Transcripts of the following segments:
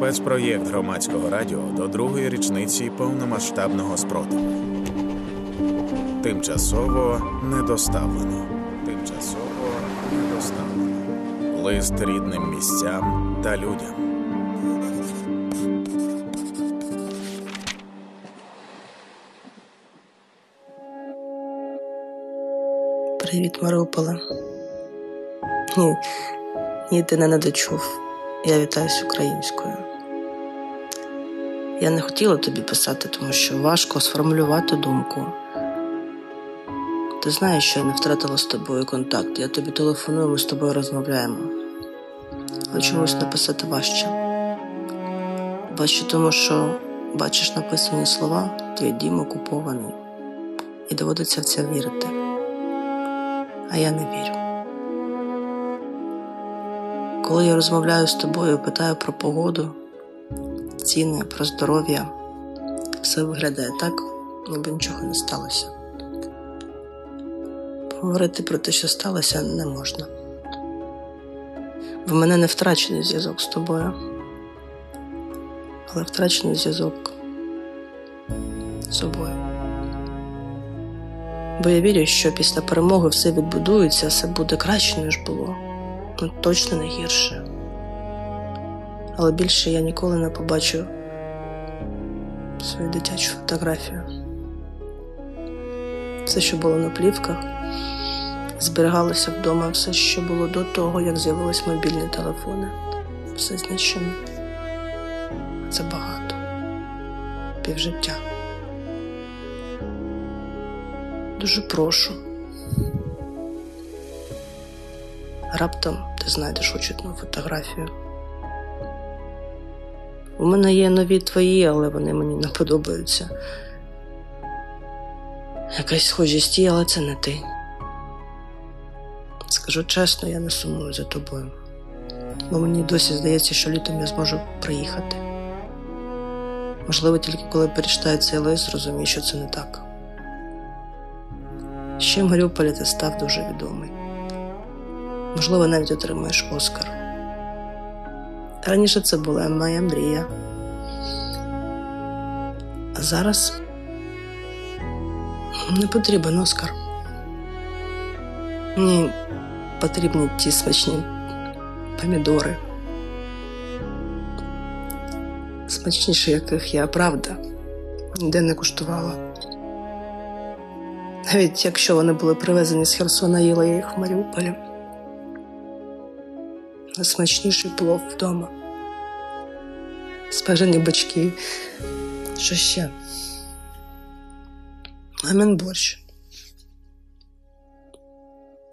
Спецпроєкт громадського радіо до другої річниці повномасштабного спротиву. Тимчасово недоставлено. Тимчасово недоставлено. Лист рідним місцям та людям. Привіт, Маріуполе. Ні, ні, ти не недочув. Я вітаюсь українською. Я не хотіла тобі писати, тому що важко сформулювати думку. Ти знаєш, що я не втратила з тобою контакт. Я тобі телефоную, ми з тобою розмовляємо. Але чомусь написати важче. Важче тому, що бачиш написані слова, твій дім окупований, і доводиться в це вірити. А я не вірю. Коли я розмовляю з тобою, питаю про погоду, ціни, про здоров'я, все виглядає так, ніби нічого не сталося. Поговорити про те, що сталося, не можна. В мене не втрачений зв'язок з тобою, але втрачений зв'язок з собою. Бо я вірю, що після перемоги все відбудується, все буде краще, ніж було. Ну, точно не гірше. Але більше я ніколи не побачу свою дитячу фотографію. Все, що було на плівках, зберігалося вдома, все, що було до того, як з'явились мобільні телефони. Все знищено. Це багато. Півжиття. Дуже прошу. Раптом ти знайдеш очітну фотографію. У мене є нові твої, але вони мені не подобаються. Якась схожість є, але це не ти. Скажу чесно, я не сумую за тобою. Бо мені досі здається, що літом я зможу приїхати. Можливо, тільки коли перечитаю цей лист, зрозумію, що це не так. Ще Маріуполі ти став дуже відомий. Можливо, навіть отримаєш Оскар. Раніше це була моя мрія. А зараз не потрібен Оскар. Мені потрібні ті смачні помідори. Смачніші, яких я правда ніде не куштувала. Навіть якщо вони були привезені з Херсона, їла я їх в Маріуполі. Найсмачніший плов вдома. Спежені бачки. Що ще? Мамин борщ.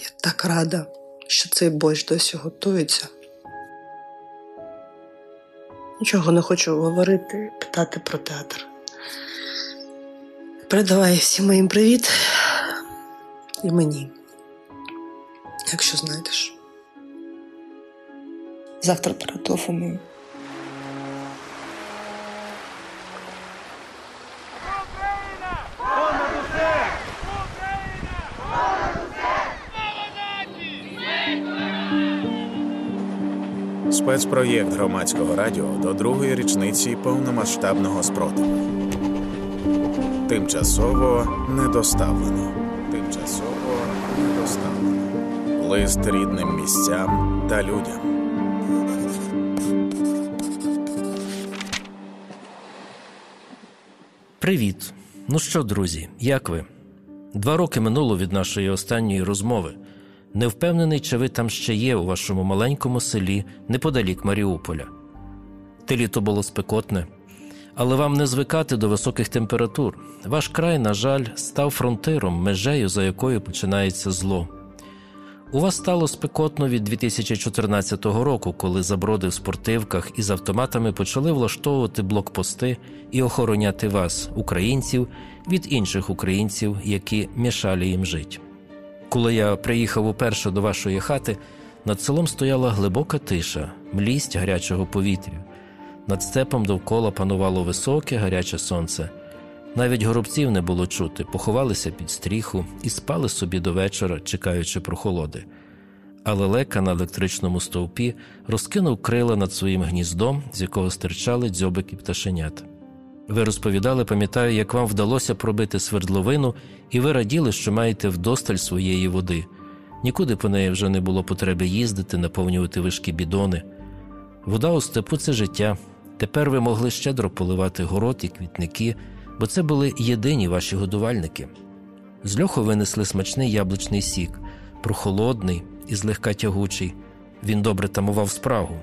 Я так рада, що цей борщ досі готується. Нічого не хочу говорити, питати про театр. Передавай всім моїм привіт і мені, якщо знайдеш. Завтра перетелефоную. Спецпроєкт громадського радіо до другої річниці повномасштабного спротиву. Тимчасово недоставлено. Тимчасово недоставлено. Лист рідним місцям та людям. Привіт. Ну що, друзі, як ви? Два роки минуло від нашої останньої розмови. Не впевнений, чи ви там ще є у вашому маленькому селі неподалік Маріуполя. Те літо було спекотне, але вам не звикати до високих температур. Ваш край, на жаль, став фронтиром, межею, за якою починається зло. У вас стало спекотно від 2014 року, коли заброди в спортивках із автоматами почали влаштовувати блокпости і охороняти вас, українців, від інших українців, які мішали їм жити. Коли я приїхав уперше до вашої хати, над селом стояла глибока тиша, млість гарячого повітря. Над степом довкола панувало високе гаряче сонце. Навіть горобців не було чути, поховалися під стріху і спали собі до вечора, чекаючи прохолоди. а лелека на електричному стовпі розкинув крила над своїм гніздом, з якого стирчали дзьобики пташенят. Ви розповідали, пам'ятаю, як вам вдалося пробити свердловину, і ви раділи, що маєте вдосталь своєї води. Нікуди по неї вже не було потреби їздити, наповнювати вишки бідони. Вода у степу це життя. Тепер ви могли щедро поливати город і квітники, бо це були єдині ваші годувальники. З льоху винесли смачний яблучний сік, прохолодний і злегка тягучий. Він добре тамував спрагу.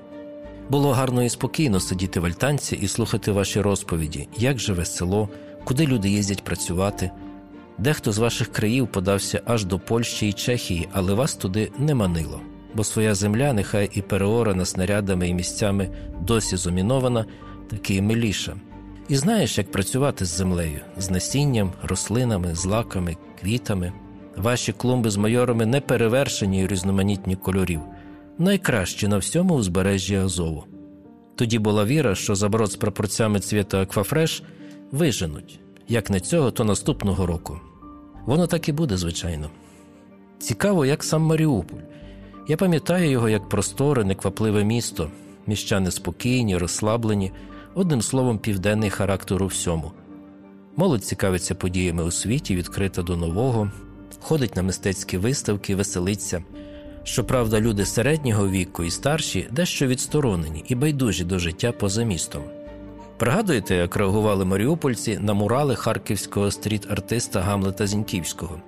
Було гарно і спокійно сидіти в альтанці і слухати ваші розповіді, як живе село, куди люди їздять працювати. Дехто з ваших країв подався аж до Польщі і Чехії, але вас туди не манило, бо своя земля, нехай і переорана снарядами і місцями досі зомінована, таки і миліша. І знаєш, як працювати з землею, з насінням, рослинами, злаками, квітами. Ваші клумби з майорами не перевершені і різноманітні кольорів, найкращі на всьому узбережжі Азову. Тоді була віра, що заброд з прапорцями цвіту Аквафреш виженуть, як не цього, то наступного року. Воно так і буде, звичайно. Цікаво, як сам Маріуполь. Я пам'ятаю його як просторе, неквапливе місто, міщани спокійні, розслаблені, одним словом, південний характер у всьому. Молодь цікавиться подіями у світі, відкрита до нового, ходить на мистецькі виставки, веселиться. Щоправда, люди середнього віку і старші дещо відсторонені і байдужі до життя поза містом. Пригадуєте, як реагували маріупольці на мурали харківського стріт-артиста Гамлета Зіньківського?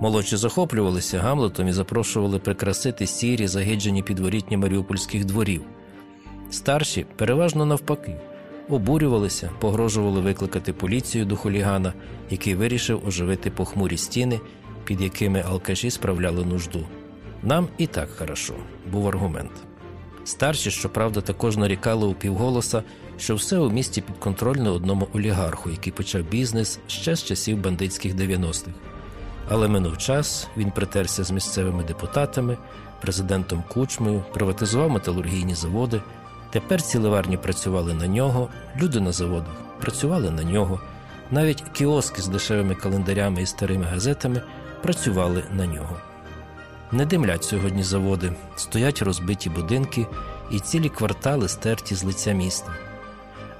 Молодші захоплювалися Гамлетом і запрошували прикрасити сірі, загиджені підворітні маріупольських дворів. Старші, переважно навпаки, обурювалися, погрожували викликати поліцію до хулігана, який вирішив оживити похмурі стіни, під якими алкаші справляли нужду. Нам і так хорошо, був аргумент. Старші, щоправда, також нарікали у півголоса, що все у місті підконтрольне одному олігарху, який почав бізнес ще з часів бандитських 90-х. Але минув час, він притерся з місцевими депутатами, президентом Кучмою, приватизував металургійні заводи. Тепер ці ливарні працювали на нього, люди на заводах працювали на нього, навіть кіоски з дешевими календарями і старими газетами працювали на нього. Не димлять сьогодні заводи, стоять розбиті будинки і цілі квартали стерті з лиця міста.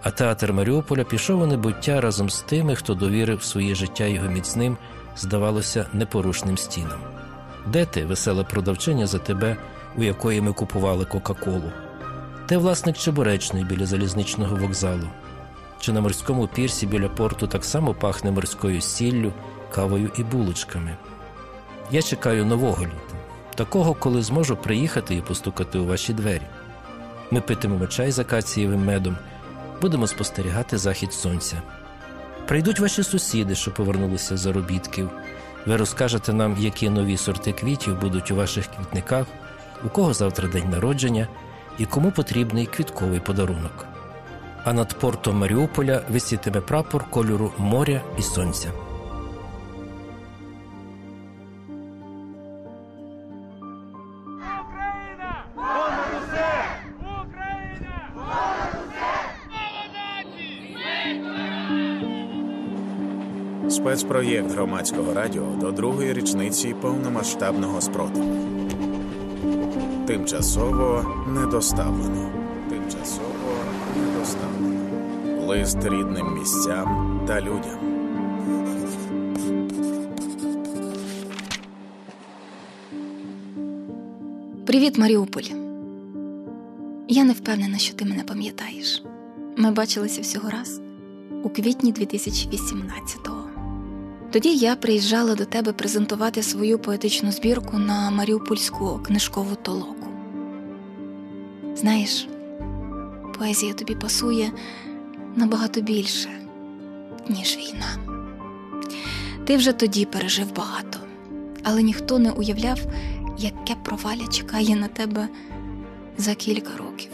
А театр Маріуполя пішов у небуття разом з тими, хто довірив своє життя його міцним, здавалося, непорушним стінам. Де ти, весела продавчиня за тебе, у якої ми купували Кока-Колу? Де власник чебуречної біля залізничного вокзалу? Чи на морському пірсі біля порту так само пахне морською сіллю, кавою і булочками? Я чекаю нового літа, такого, коли зможу приїхати і постукати у ваші двері. Ми питимемо чай з акацієвим медом, будемо спостерігати захід сонця. Прийдуть ваші сусіди, що повернулися з заробітків. Ви розкажете нам, які нові сорти квітів будуть у ваших квітниках, у кого завтра день народження і кому потрібний квітковий подарунок. А над портом Маріуполя висітиме прапор кольору моря і сонця. Спецпроєкт громадського радіо до другої річниці повномасштабного спротиву. Тимчасово недоставлено. Тимчасово недоставлено. Лист рідним місцям та людям. Привіт, Маріуполь. Я не впевнена, що ти мене пам'ятаєш. Ми бачилися всього раз у квітні 2018-го. Тоді я приїжджала до тебе презентувати свою поетичну збірку на Маріупольську книжкову толоку. Знаєш, поезія тобі пасує набагато більше, ніж війна. Ти вже тоді пережив багато, але ніхто не уявляв, яке проваля чекає на тебе за кілька років.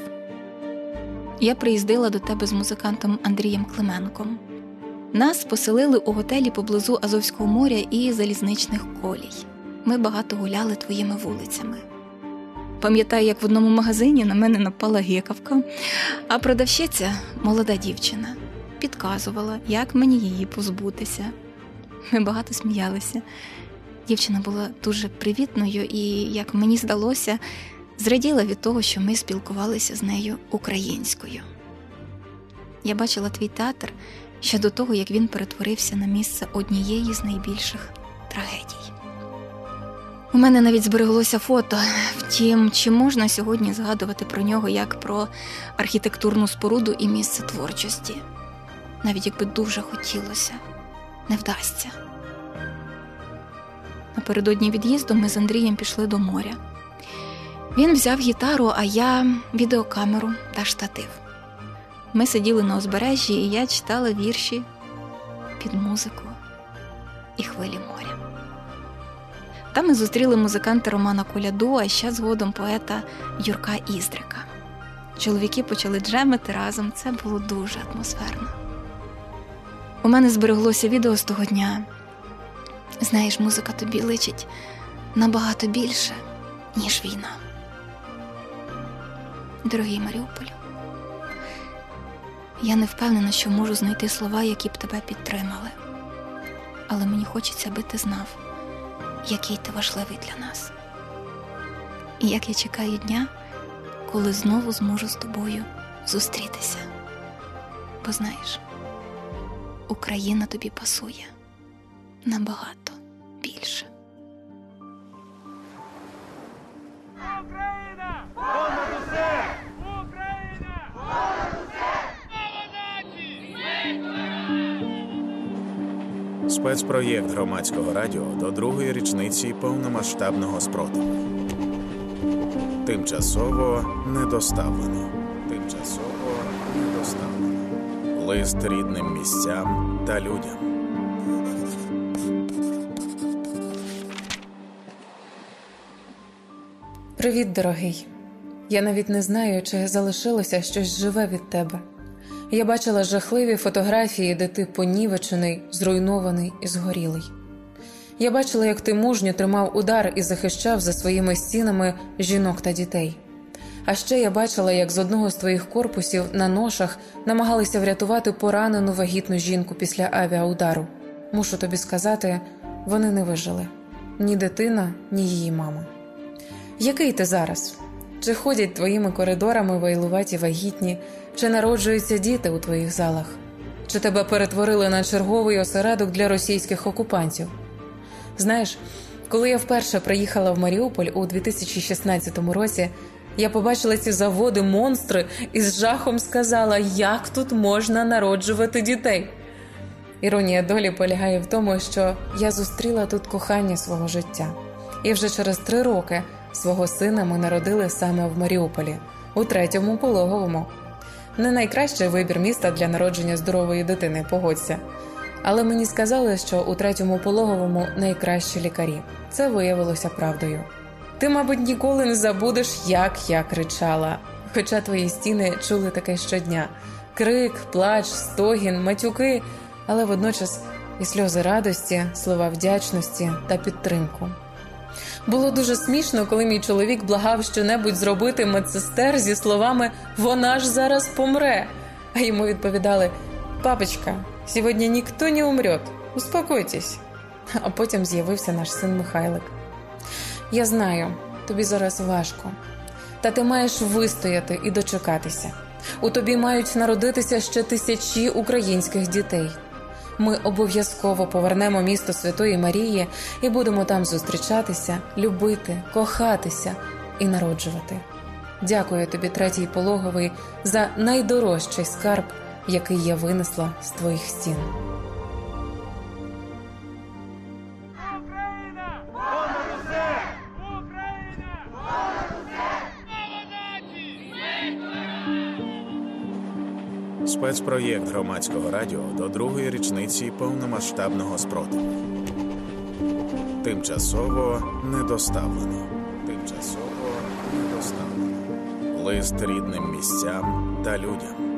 Я приїздила до тебе з музикантом Андрієм Клименком. Нас поселили у готелі поблизу Азовського моря і залізничних колій. Ми багато гуляли твоїми вулицями. Пам'ятаю, як в одному магазині на мене напала гекавка, а продавщиця, молода дівчина, підказувала, як мені її позбутися. Ми багато сміялися. Дівчина була дуже привітною і, як мені здалося, зраділа від того, що ми спілкувалися з нею українською. Я бачила твій театр ще до того, як він перетворився на місце однієї з найбільших трагедій. У мене навіть збереглося фото. Втім, чи можна сьогодні згадувати про нього як про архітектурну споруду і місце творчості? Навіть якби дуже хотілося, не вдасться. Напередодні від'їзду ми з Андрієм пішли до моря. Він взяв гітару, а я відеокамеру та штатив. Ми сиділи на узбережжі, і я читала вірші під музику і хвилі моря. Там ми зустріли музиканта Романа Коляду, а ще згодом поета Юрка Іздрика. Чоловіки почали джемити разом, це було дуже атмосферно. У мене збереглося відео з того дня. Знаєш, музика тобі личить набагато більше, ніж війна. Дорогий Маріуполь, я не впевнена, що можу знайти слова, які б тебе підтримали. Але мені хочеться, аби ти знав, який ти важливий для нас. І як я чекаю дня, коли знову зможу з тобою зустрітися. Бо знаєш, Україна тобі пасує набагато більше. Україна! Спецпроєкт громадського радіо до другої річниці повномасштабного спротиву. Тимчасово недоставлено. Тимчасово недоставлено. Лист рідним місцям та людям. Привіт, дорогий. Я навіть не знаю, чи залишилося щось живе від тебе. Я бачила жахливі фотографії, де ти понівечений, зруйнований і згорілий. Я бачила, як ти мужньо тримав удар і захищав за своїми стінами жінок та дітей. А ще я бачила, як з одного з твоїх корпусів на ношах намагалися врятувати поранену вагітну жінку після авіаудару. Мушу тобі сказати, вони не вижили ні дитина, ні її мама. Який ти зараз? Чи ходять твоїми коридорами вайлуваті вагітні, чи народжуються діти у твоїх залах? Чи тебе перетворили на черговий осередок для російських окупантів? Знаєш, коли я вперше приїхала в Маріуполь у 2016 році, я побачила ці заводи монстри і з жахом сказала, як тут можна народжувати дітей. Іронія долі полягає в тому, що я зустріла тут кохання свого життя, і вже через три роки свого сина ми народили саме в Маріуполі, у третьому пологовому. Не найкращий вибір міста для народження здорової дитини, погодься. Але мені сказали, що у третьому пологовому найкращі лікарі. Це виявилося правдою. Ти, мабуть, ніколи не забудеш, як я кричала. Хоча твої стіни чули таке щодня: крик, плач, стогін, матюки, але водночас і сльози радості, слова вдячності та підтримку. Було дуже смішно, коли мій чоловік благав щонебудь зробити медсестер зі словами Вона ж зараз помре. А йому відповідали: Папочка, сьогодні ніхто не умрет, успокойтесь. А потім з'явився наш син Михайлик. Я знаю, тобі зараз важко, та ти маєш вистояти і дочекатися. У тобі мають народитися ще тисячі українських дітей. Ми обов'язково повернемо місто Святої Марії і будемо там зустрічатися, любити, кохатися і народжувати. Дякую тобі, третій пологовий, за найдорожчий скарб, який я винесла з твоїх стін. Спецпроєкт громадського радіо до другої річниці повномасштабного спротиву. Тимчасово недоставлено. Тимчасово недоставлено. Лист рідним місцям та людям.